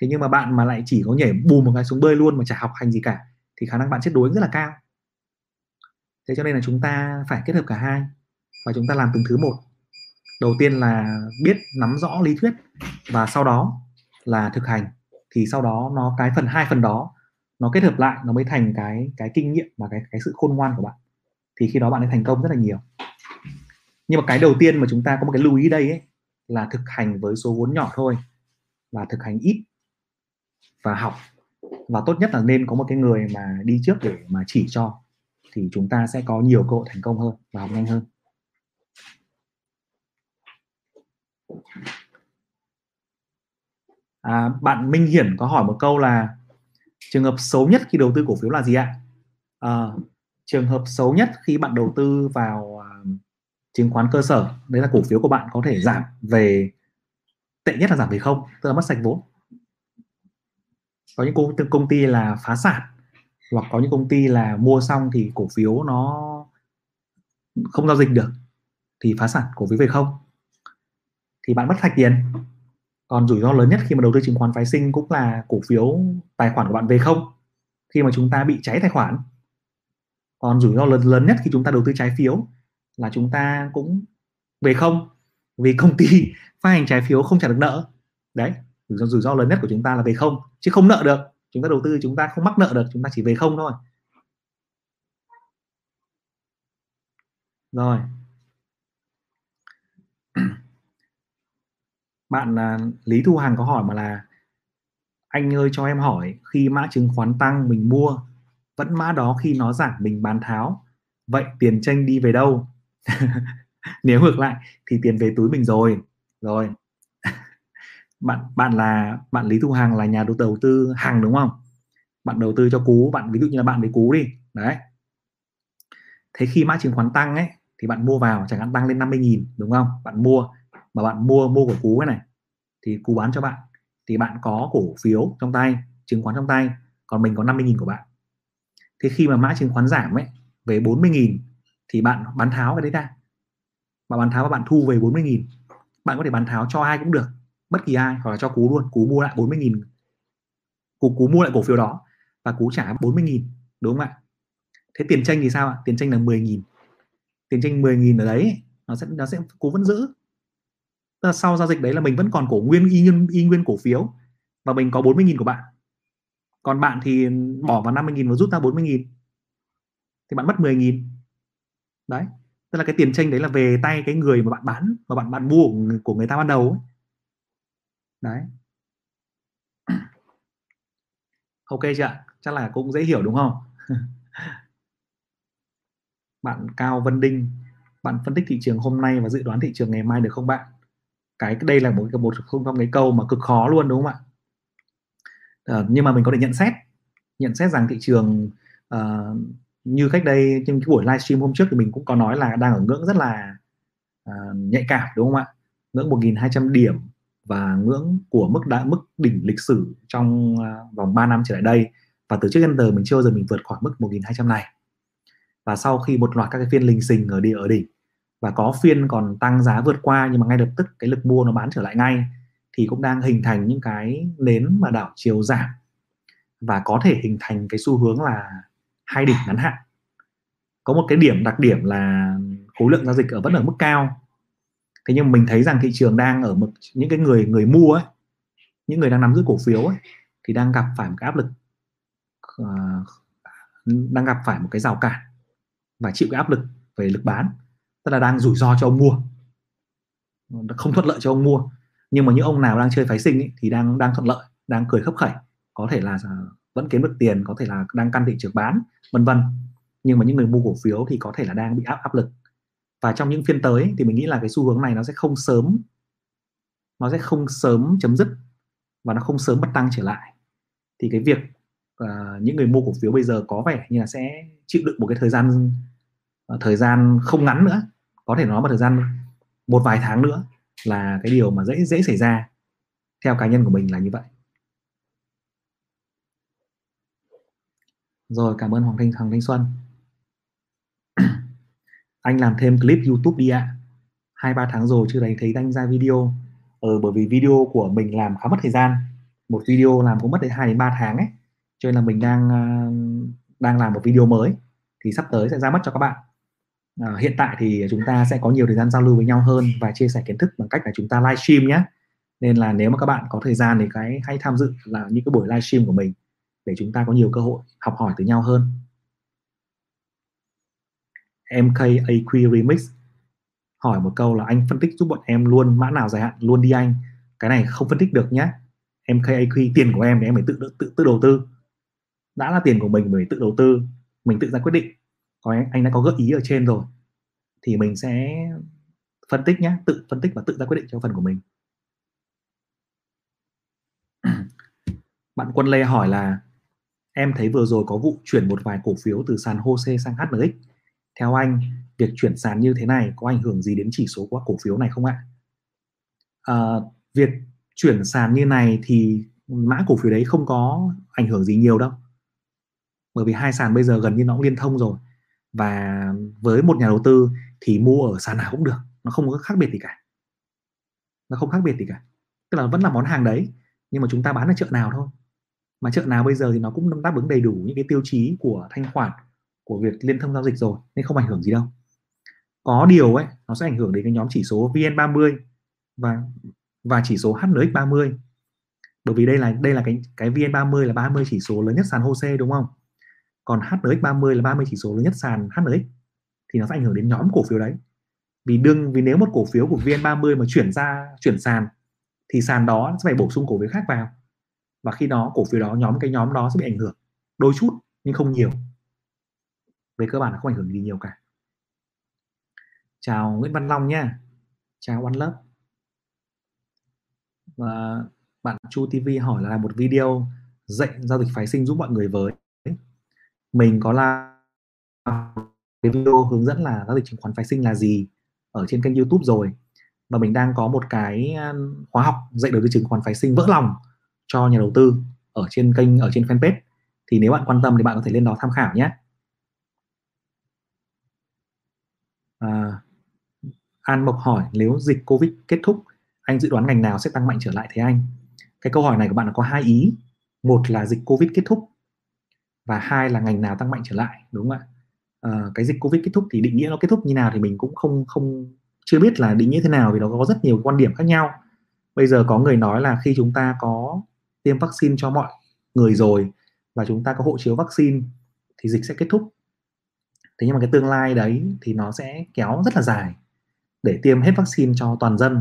Thế nhưng mà bạn mà lại chỉ có nhảy bù một cái xuống bơi luôn mà chả học hành gì cả, thì khả năng bạn chết đuối rất là cao. Thế cho nên là chúng ta phải kết hợp cả hai và chúng ta làm từng thứ một. Đầu tiên là biết nắm rõ lý thuyết và sau đó là thực hành, thì sau đó nó cái phần hai phần đó nó kết hợp lại nó mới thành cái cái kinh nghiệm và cái cái sự khôn ngoan của bạn. Thì khi đó bạn sẽ thành công rất là nhiều. Nhưng mà cái đầu tiên mà chúng ta có một cái lưu ý đây ấy, là thực hành với số vốn nhỏ thôi và thực hành ít và học. Và tốt nhất là nên có một cái người mà đi trước để mà chỉ cho thì chúng ta sẽ có nhiều cơ hội thành công hơn và học nhanh hơn. À, bạn Minh Hiển có hỏi một câu là trường hợp xấu nhất khi đầu tư cổ phiếu là gì ạ? À, trường hợp xấu nhất khi bạn đầu tư vào à, chứng khoán cơ sở đấy là cổ phiếu của bạn có thể giảm về tệ nhất là giảm về không tức là mất sạch vốn. Có những công, công ty là phá sản hoặc có những công ty là mua xong thì cổ phiếu nó không giao dịch được thì phá sản cổ phiếu về không. Thì bạn mất sạch tiền còn rủi ro lớn nhất khi mà đầu tư chứng khoán phái sinh cũng là cổ phiếu tài khoản của bạn về không. Khi mà chúng ta bị cháy tài khoản. Còn rủi ro lớn lớn nhất khi chúng ta đầu tư trái phiếu là chúng ta cũng về không. Vì công ty phát hành trái phiếu không trả được nợ. Đấy rủi ro, rủi ro lớn nhất của chúng ta là về không chứ không nợ được. Chúng ta đầu tư chúng ta không mắc nợ được chúng ta chỉ về không thôi. Rồi. Bạn à, Lý Thu Hằng có hỏi mà là, anh ơi, cho em hỏi, khi mã chứng khoán tăng, mình mua, vẫn mã đó khi nó giảm, mình bán tháo, vậy tiền tranh đi về đâu? Nếu ngược lại, thì tiền về túi mình rồi. Rồi. Bạn bạn là, bạn Lý Thu Hằng là nhà đầu tư hàng đúng không? Bạn đầu tư cho cú, bạn ví dụ như là bạn với cú đi. Đấy. Thế khi mã chứng khoán tăng ấy, thì bạn mua vào, chẳng hạn tăng lên 50.000 đúng không? Bạn mua mà bạn mua mua của cú cái này thì cú bán cho bạn. Thì bạn có cổ phiếu trong tay chứng khoán trong tay còn mình có 50.000 của bạn. Thì khi mà mã chứng khoán giảm ấy về 40.000 thì bạn bán tháo cái đấy ra. Bạn bán tháo và bạn thu về 40.000 bạn có thể bán tháo cho ai cũng được bất kỳ ai hoặc là cho cú luôn. Cú mua lại 40.000 cú, cú mua lại cổ phiếu đó và cú trả 40.000 đúng không ạ? Thế tiền tranh thì sao ạ? Tiền tranh là 10.000 tiền tranh 10.000 ở đấy nó sẽ nó sẽ cú vẫn giữ là sau giao dịch đấy là mình vẫn còn cổ nguyên, y nguyên y nguyên cổ phiếu. Và mình có 40.000 của bạn. Còn bạn thì bỏ vào 50.000 và rút ra 40.000 thì bạn mất 10.000 đấy. Tức là cái tiền tranh đấy là về tay cái người mà bạn bán và bạn bạn mua của của người ta ban đầu ấy. đấy. Ok chưa chắc là cũng dễ hiểu đúng không? Bạn Cao Vân Đinh. Bạn phân tích thị trường hôm nay và dự đoán thị trường ngày mai được không bạn? Cái đây là một một không trong cái câu mà cực khó luôn đúng không ạ? À, nhưng mà mình có thể nhận xét nhận xét rằng thị trường uh, như cách đây trong cái buổi livestream hôm trước thì mình cũng có nói là đang ở ngưỡng rất là uh, nhạy cảm đúng không ạ? Ngưỡng 1.200 điểm và ngưỡng của mức đã mức đỉnh lịch sử trong uh, vòng 3 năm trở lại đây. Và từ trước đến giờ mình chưa bao giờ mình vượt khỏi mức 1.200 này. Và sau khi một loạt các cái phiên lình xình ở đi ở đỉnh và có phiên còn tăng giá vượt qua nhưng mà ngay lập tức cái lực mua nó bán trở lại ngay thì cũng đang hình thành những cái nến mà đảo chiều giảm. Và có thể hình thành cái xu hướng là hai đỉnh ngắn hạn. Có một cái điểm đặc điểm là khối lượng giao dịch ở vẫn ở mức cao. Thế nhưng mình thấy rằng thị trường đang ở mức những cái người người mua ấy những người đang nắm giữ cổ phiếu ấy thì đang gặp phải một cái áp lực uh, đang gặp phải một cái rào cản và chịu cái áp lực về lực bán tức là đang rủi ro cho ông mua. Không thuận lợi cho ông mua. Nhưng mà những ông nào đang chơi phái sinh ý, thì đang đang thuận lợi đang cười khấp khẩy. Có thể là vẫn kiếm được tiền có thể là đang căn thị trường bán vân vân. Nhưng mà những người mua cổ phiếu thì có thể là đang bị áp áp lực. Và trong những phiên tới thì mình nghĩ là cái xu hướng này nó sẽ không sớm nó sẽ không sớm chấm dứt và nó không sớm bật tăng trở lại. Thì cái việc uh, những người mua cổ phiếu bây giờ có vẻ như là sẽ chịu đựng một cái thời gian uh, thời gian không ngắn nữa có thể nói một thời gian một vài tháng nữa là cái điều mà dễ dễ xảy ra theo cá nhân của mình là như vậy. Rồi cảm ơn hoàng thanh hoàng thanh xuân. Anh làm thêm clip youtube đi ạ. Hai ba tháng rồi chưa thấy thấy anh ra video. Ờ, bởi vì video của mình làm khá mất thời gian. Một video làm cũng mất đến hai đến ba tháng ấy. Cho nên là mình đang ờ, đang làm một video mới. Thì sắp tới sẽ ra mắt cho các bạn à, hiện tại thì chúng ta sẽ có nhiều thời gian giao lưu với nhau hơn và chia sẻ kiến thức bằng cách là chúng ta livestream nhé nên là nếu mà các bạn có thời gian thì cái hãy tham dự là những cái buổi livestream của mình để chúng ta có nhiều cơ hội học hỏi từ nhau hơn. MKAQ Remix. Hỏi một câu là anh phân tích giúp bọn em luôn mã nào dài hạn luôn đi anh. Cái này không phân tích được nhé MKAQ tiền của em thì em phải tự tự tự đầu tư. Đã là tiền của mình mình phải tự đầu tư mình tự ra quyết định có anh, anh đã có gợi ý ở trên rồi. Thì mình sẽ phân tích nhé tự phân tích và tự ra quyết định cho phần của mình. Bạn quân lê hỏi là em thấy vừa rồi có vụ chuyển một vài cổ phiếu từ sàn HOSE sang HNX theo anh việc chuyển sàn như thế này có ảnh hưởng gì đến chỉ số của cổ phiếu này không ạ? À, việc chuyển sàn như này thì mã cổ phiếu đấy không có ảnh hưởng gì nhiều đâu. Bởi vì hai sàn bây giờ gần như nó cũng liên thông rồi và với một nhà đầu tư thì mua ở sàn nào cũng được, nó không có khác biệt gì cả. Nó không khác biệt gì cả. Tức là vẫn là món hàng đấy, nhưng mà chúng ta bán ở chợ nào thôi. Mà chợ nào bây giờ thì nó cũng đáp ứng đầy đủ những cái tiêu chí của thanh khoản của việc liên thông giao dịch rồi, nên không ảnh hưởng gì đâu. Có điều ấy, nó sẽ ảnh hưởng đến cái nhóm chỉ số VN30 và và chỉ số HNX30 bởi vì đây là đây là cái cái VN30 là 30 chỉ số lớn nhất sàn HOSE đúng không? Còn HNX30 là 30 chỉ số lớn nhất sàn HNX thì nó sẽ ảnh hưởng đến nhóm cổ phiếu đấy. Vì đương, vì nếu một cổ phiếu của VN30 mà chuyển ra, chuyển sàn, thì sàn đó sẽ phải bổ sung cổ phiếu khác vào. Và khi đó, cổ phiếu đó, nhóm, cái nhóm đó sẽ bị ảnh hưởng đôi chút, nhưng không nhiều. Về cơ bản là không ảnh hưởng gì nhiều cả. Chào Nguyễn Văn Long nha chào One Love. Và bạn Chu TV hỏi là một video dạy giao dịch phái sinh giúp mọi người với mình có là cái video hướng dẫn là giao dịch chứng khoán phái sinh là gì ở trên kênh YouTube rồi. Và mình đang có một cái ờ, khóa học dạy đầu tư chứng khoán phái sinh vỡ lòng cho nhà đầu tư ở trên kênh ở trên fanpage. Thì nếu bạn quan tâm thì bạn có thể lên đó tham khảo nhé. À, An Mộc hỏi nếu dịch Covid kết thúc anh dự đoán ngành nào sẽ tăng mạnh trở lại? Thế anh cái câu hỏi này của bạn có hai ý. Một là dịch Covid kết thúc và hai là ngành nào tăng mạnh trở lại đúng không ạ? À, cái dịch Covid kết thúc thì định nghĩa nó kết thúc như nào thì mình cũng không không chưa biết là định nghĩa thế nào vì nó có rất nhiều quan điểm khác nhau. Bây giờ có người nói là khi chúng ta có tiêm vaccine cho mọi người rồi và chúng ta có hộ chiếu vaccine thì dịch sẽ kết thúc. Thế nhưng mà cái tương lai đấy thì nó sẽ kéo rất là dài để tiêm hết vaccine cho toàn dân.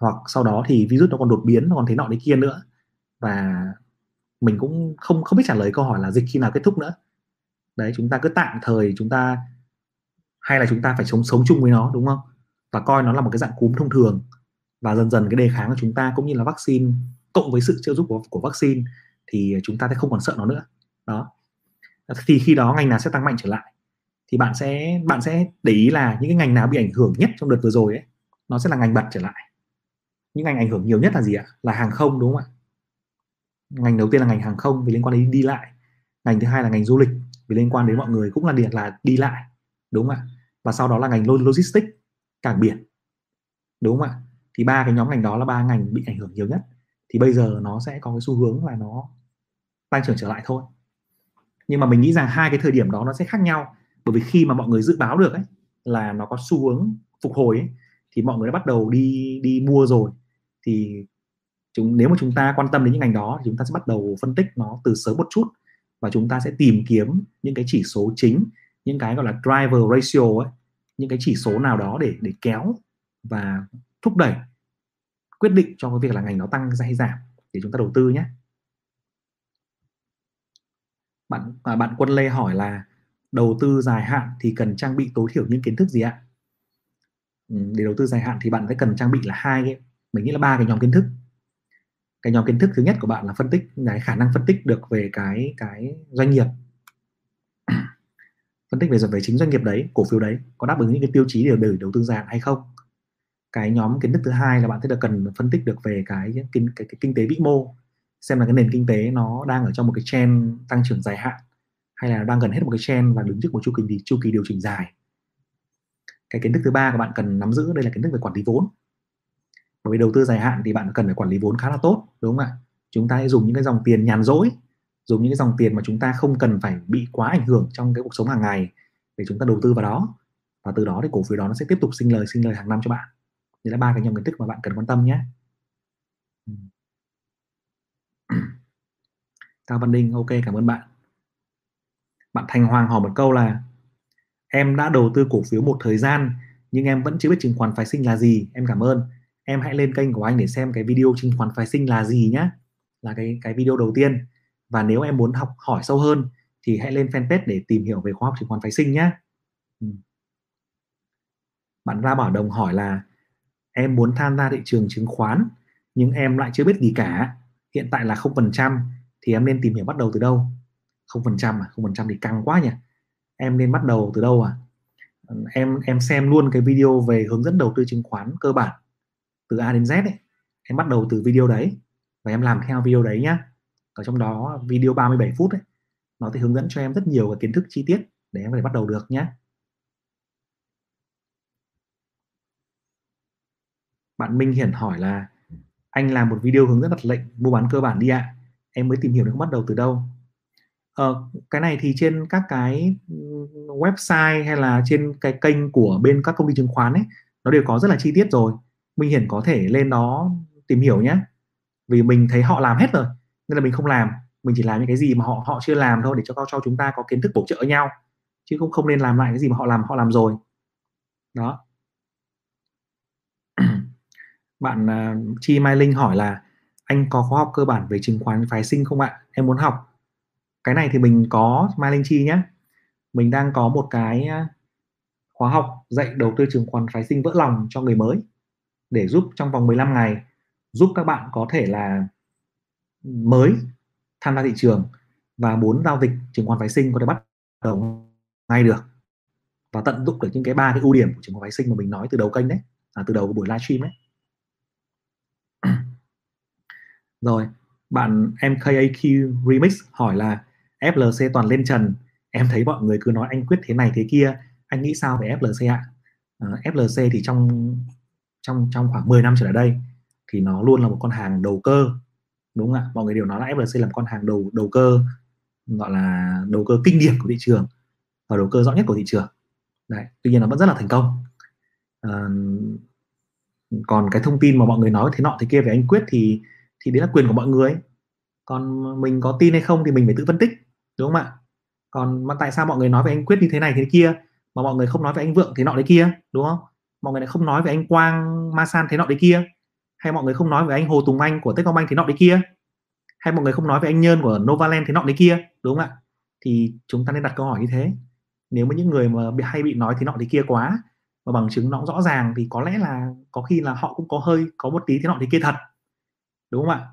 Hoặc sau đó thì virus nó còn đột biến nó còn thế nọ thế kia nữa. Và mình cũng không không biết trả lời câu hỏi là dịch khi nào kết thúc nữa. Đấy chúng ta cứ tạm thời chúng ta hay là chúng ta phải sống sống chung với nó đúng không? Và coi nó là một cái dạng cúm thông thường. Và dần dần cái đề kháng của chúng ta cũng như là vaccine cộng với sự trợ giúp của, của vaccine thì chúng ta sẽ không còn sợ nó nữa. Đó. Thì khi đó ngành nào sẽ tăng mạnh trở lại? Thì bạn sẽ bạn sẽ để ý là những cái ngành nào bị ảnh hưởng nhất trong đợt vừa rồi ấy nó sẽ là ngành bật trở lại. Những ngành ảnh hưởng nhiều nhất là gì ạ? Là hàng không đúng không ạ? Ngành đầu tiên là ngành hàng không vì liên quan đến đi lại. Ngành thứ hai là ngành du lịch vì liên quan đến mọi người cũng là điện là đi lại đúng không ạ? Và sau đó là ngành logistics cảng biển đúng không ạ? Thì ba cái nhóm ngành đó là ba ngành bị ảnh hưởng nhiều nhất. Thì bây giờ nó sẽ có cái xu hướng là nó tăng trưởng trở lại thôi. Nhưng mà mình nghĩ rằng hai cái thời điểm đó nó sẽ khác nhau. Bởi vì khi mà mọi người dự báo được ấy là nó có xu hướng phục hồi ấy, thì mọi người đã bắt đầu đi đi mua rồi. Thì chúng nếu mà chúng ta quan tâm đến những ngành đó thì chúng ta sẽ bắt đầu phân tích nó từ sớm một chút và chúng ta sẽ tìm kiếm những cái chỉ số chính những cái gọi là driver ratio ấy những cái chỉ số nào đó để để kéo và thúc đẩy quyết định cho cái việc là ngành nó tăng hay giảm. Để chúng ta đầu tư nhé. Bạn à, bạn quân lê hỏi là đầu tư dài hạn thì cần trang bị tối thiểu những kiến thức gì ạ? Ừ, để đầu tư dài hạn thì bạn sẽ cần trang bị là hai cái mình nghĩ là ba cái nhóm kiến thức cái nhóm kiến thức thứ nhất của bạn là phân tích cái khả năng phân tích được về cái cái doanh nghiệp. Phân tích về về chính doanh nghiệp đấy cổ phiếu đấy có đáp ứng những cái tiêu chí để, để đầu tư dài hay không? Cái nhóm kiến thức thứ hai là bạn sẽ được cần phân tích được về cái kinh cái, cái kinh tế vĩ mô xem là cái nền kinh tế nó đang ở trong một cái trend tăng trưởng dài hạn hay là đang gần hết một cái trend và đứng trước một chu kỳ chu kỳ điều chỉnh dài. Cái kiến thức thứ ba các bạn cần nắm giữ đây là kiến thức về quản lý vốn bởi vì đầu tư dài hạn thì bạn cần phải quản lý vốn khá là tốt đúng không ạ? Chúng ta hãy dùng những cái dòng tiền nhàn rỗi dùng những cái dòng tiền mà chúng ta không cần phải bị quá ảnh hưởng trong cái cuộc sống hàng ngày để chúng ta đầu tư vào đó. Và từ đó thì cổ phiếu đó nó sẽ tiếp tục sinh lời sinh lời hàng năm cho bạn. Đây là ba cái nhóm kiến thức mà bạn cần quan tâm nhé. Cao Văn Ninh ok cảm ơn bạn. Bạn Thành Hoàng hỏi một câu là em đã đầu tư cổ phiếu một thời gian nhưng em vẫn chưa biết chứng khoán phái sinh là gì. Em cảm ơn em hãy lên kênh của anh để xem cái video chứng khoán phái sinh là gì nhé là cái cái video đầu tiên. Và nếu em muốn học hỏi sâu hơn thì hãy lên fanpage để tìm hiểu về khoa học chứng khoán phái sinh nhé ừ. bạn ra bảo đồng hỏi là, em muốn tham gia thị trường chứng khoán, nhưng em lại chưa biết gì cả. Hiện tại là không phần trăm, thì em nên tìm hiểu bắt đầu từ đâu? Không phần trăm à? Không phần trăm thì căng quá nhỉ? Em nên bắt đầu từ đâu à? Em em xem luôn cái video về hướng dẫn đầu tư chứng khoán cơ bản từ A đến Z ấy em bắt đầu từ video đấy và em làm theo video đấy nhá. Ở trong đó video 37 phút ấy nó sẽ hướng dẫn cho em rất nhiều cái kiến thức chi tiết để em có thể bắt đầu được nhé bạn Minh Hiển hỏi là anh làm một video hướng dẫn đặt lệnh mua bán cơ bản đi ạ à. em mới tìm hiểu được bắt đầu từ đâu? Ờ, cái này thì trên các cái ừ, website hay là trên cái kênh của bên các công ty chứng khoán ấy nó đều có rất là chi tiết rồi. Minh Hiển có thể lên đó tìm hiểu nhé. Vì mình thấy họ làm hết rồi nên là mình không làm. Mình chỉ làm những cái gì mà họ họ chưa làm thôi để cho cho chúng ta có kiến thức bổ trợ nhau. Chứ cũng không nên làm lại cái gì mà họ làm họ làm rồi. Đó. Bạn uh, Chi Mai Linh hỏi là anh có khóa học cơ bản về chứng khoán phái sinh không ạ? Em muốn học. Cái này thì mình có Mai Linh Chi nhé. Mình đang có một cái à, khóa học dạy đầu tư chứng khoán phái sinh vỡ lòng cho người mới để giúp trong vòng 15 ngày giúp các bạn có thể là mới tham gia thị trường và muốn giao dịch chứng khoán phái sinh có thể bắt đầu ngay được. Và tận dụng được những cái ba cái ưu điểm của chứng khoán phái sinh mà mình nói từ đầu kênh đấy à, từ đầu của buổi livestream đấy. Rồi bạn MKAQ Remix hỏi là FLC toàn lên trần. Em thấy mọi người cứ nói anh quyết thế này thế kia anh nghĩ sao về FLC ạ? À, FLC thì trong trong trong khoảng 10 năm trở lại đây thì nó luôn là một con hàng đầu cơ đúng không ạ? Mọi người đều nói là FLC là một con hàng đầu đầu cơ gọi là đầu cơ kinh điển của thị trường và đầu cơ rõ nhất của thị trường. Đấy tuy nhiên nó vẫn rất là thành công. À, còn cái thông tin mà mọi người nói thế nọ thế kia về anh quyết thì thì đấy là quyền của mọi người. Còn mình có tin hay không thì mình phải tự phân tích đúng không ạ? Còn mà tại sao mọi người nói về anh quyết như thế này thế kia mà mọi người không nói về anh vượng thế nọ thế kia đúng không? Mọi người lại không nói về anh quang Masan thế nọ đấy kia. Hay mọi người không nói về anh hồ tùng anh của techcombank thế nọ đấy kia. Hay mọi người không nói về anh nhơn của novaland thế nọ đấy kia, đúng không ạ? Thì chúng ta nên đặt câu hỏi như thế. Nếu mà những người mà hay bị nói thế nọ thế kia quá và bằng chứng nó rõ ràng thì có lẽ là có khi là họ cũng có hơi, có một tí thế nọ thế kia thật. Đúng không ạ?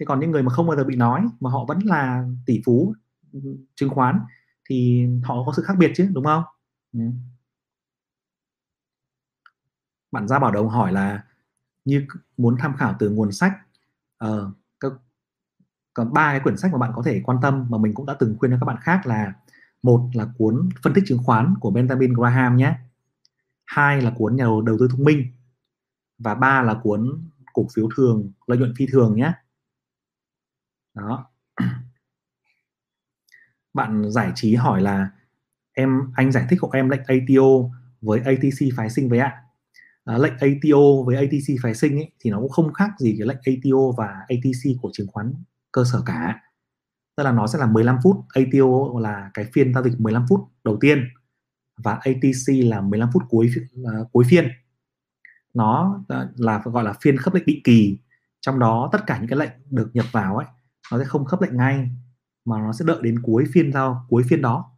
Thế còn những người mà không bao giờ bị nói, mà họ vẫn là tỷ phú ừ, chứng khoán, thì họ có sự khác biệt chứ, đúng không? Ừ bạn ra bảo đồng hỏi là như muốn tham khảo từ nguồn sách uh, còn ba cái quyển sách mà bạn có thể quan tâm mà mình cũng đã từng khuyên cho các bạn khác là một là cuốn phân tích chứng khoán của Benjamin Graham nhé hai là cuốn nhà đầu tư thông minh và ba là cuốn cổ phiếu thường lợi nhuận phi thường nhé. Đó. Bạn giải trí hỏi là em anh giải thích hộ em lệnh ATO với ATC phái sinh với ạ à, lệnh ATO với ATC phái sinh ấy, thì nó cũng không khác gì cái lệnh ATO và ATC của chứng khoán cơ sở cả. Tức là nó sẽ là 15 phút ATO là cái phiên giao dịch 15 phút đầu tiên và ATC là 15 phút cuối uh, cuối phiên. Nó à, là gọi là phiên khớp lệnh định kỳ. Trong đó tất cả những cái lệnh được nhập vào ấy nó sẽ không khớp lệnh ngay mà nó sẽ đợi đến cuối phiên giao cuối phiên đó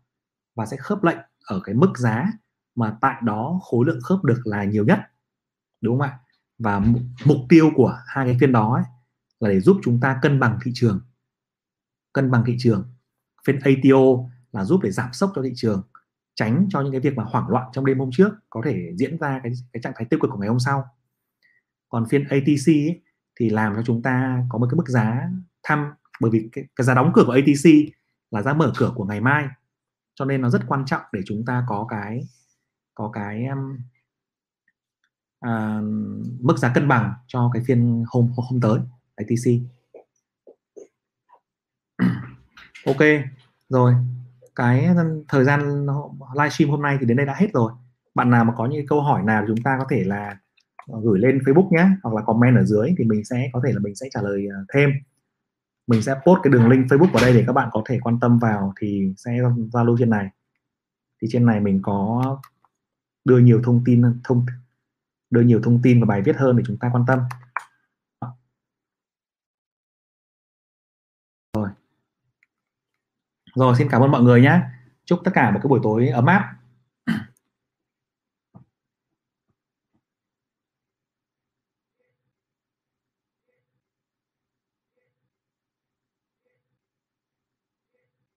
và sẽ khớp lệnh ở cái mức giá mà tại đó khối lượng khớp được là nhiều nhất đúng không ạ? Và mục tiêu của hai cái phiên đó ấy, là để giúp chúng ta cân bằng thị trường. Cân bằng thị trường. Phiên ATO là giúp để giảm sốc cho thị trường tránh cho những cái việc mà hoảng loạn trong đêm hôm trước có thể diễn ra cái cái trạng thái tiêu cực của ngày hôm sau. Còn phiên ATC ấy, thì làm cho chúng ta có một cái mức giá thăm bởi vì cái, cái giá đóng cửa của ATC là giá mở cửa của ngày mai. Cho nên nó rất quan trọng để chúng ta có cái có cái um, uh, mức giá cân bằng cho cái phiên hôm hôm tới ITC. ok rồi. Cái thời gian livestream hôm nay thì đến đây đã hết rồi. Bạn nào mà có những câu hỏi nào chúng ta có thể là ờ, gửi lên Facebook nhé hoặc là comment ở dưới thì mình sẽ có thể là mình sẽ trả lời ờ, thêm. Mình sẽ post cái đường link Facebook vào đây để các bạn có thể quan tâm vào thì sẽ giao lưu trên này. Thì trên này mình có đưa nhiều thông tin thông đưa nhiều thông tin và bài viết hơn để chúng ta quan tâm. Rồi. Rồi, xin cảm ơn mọi người nhé. Chúc tất cả một cái buổi tối ấm áp.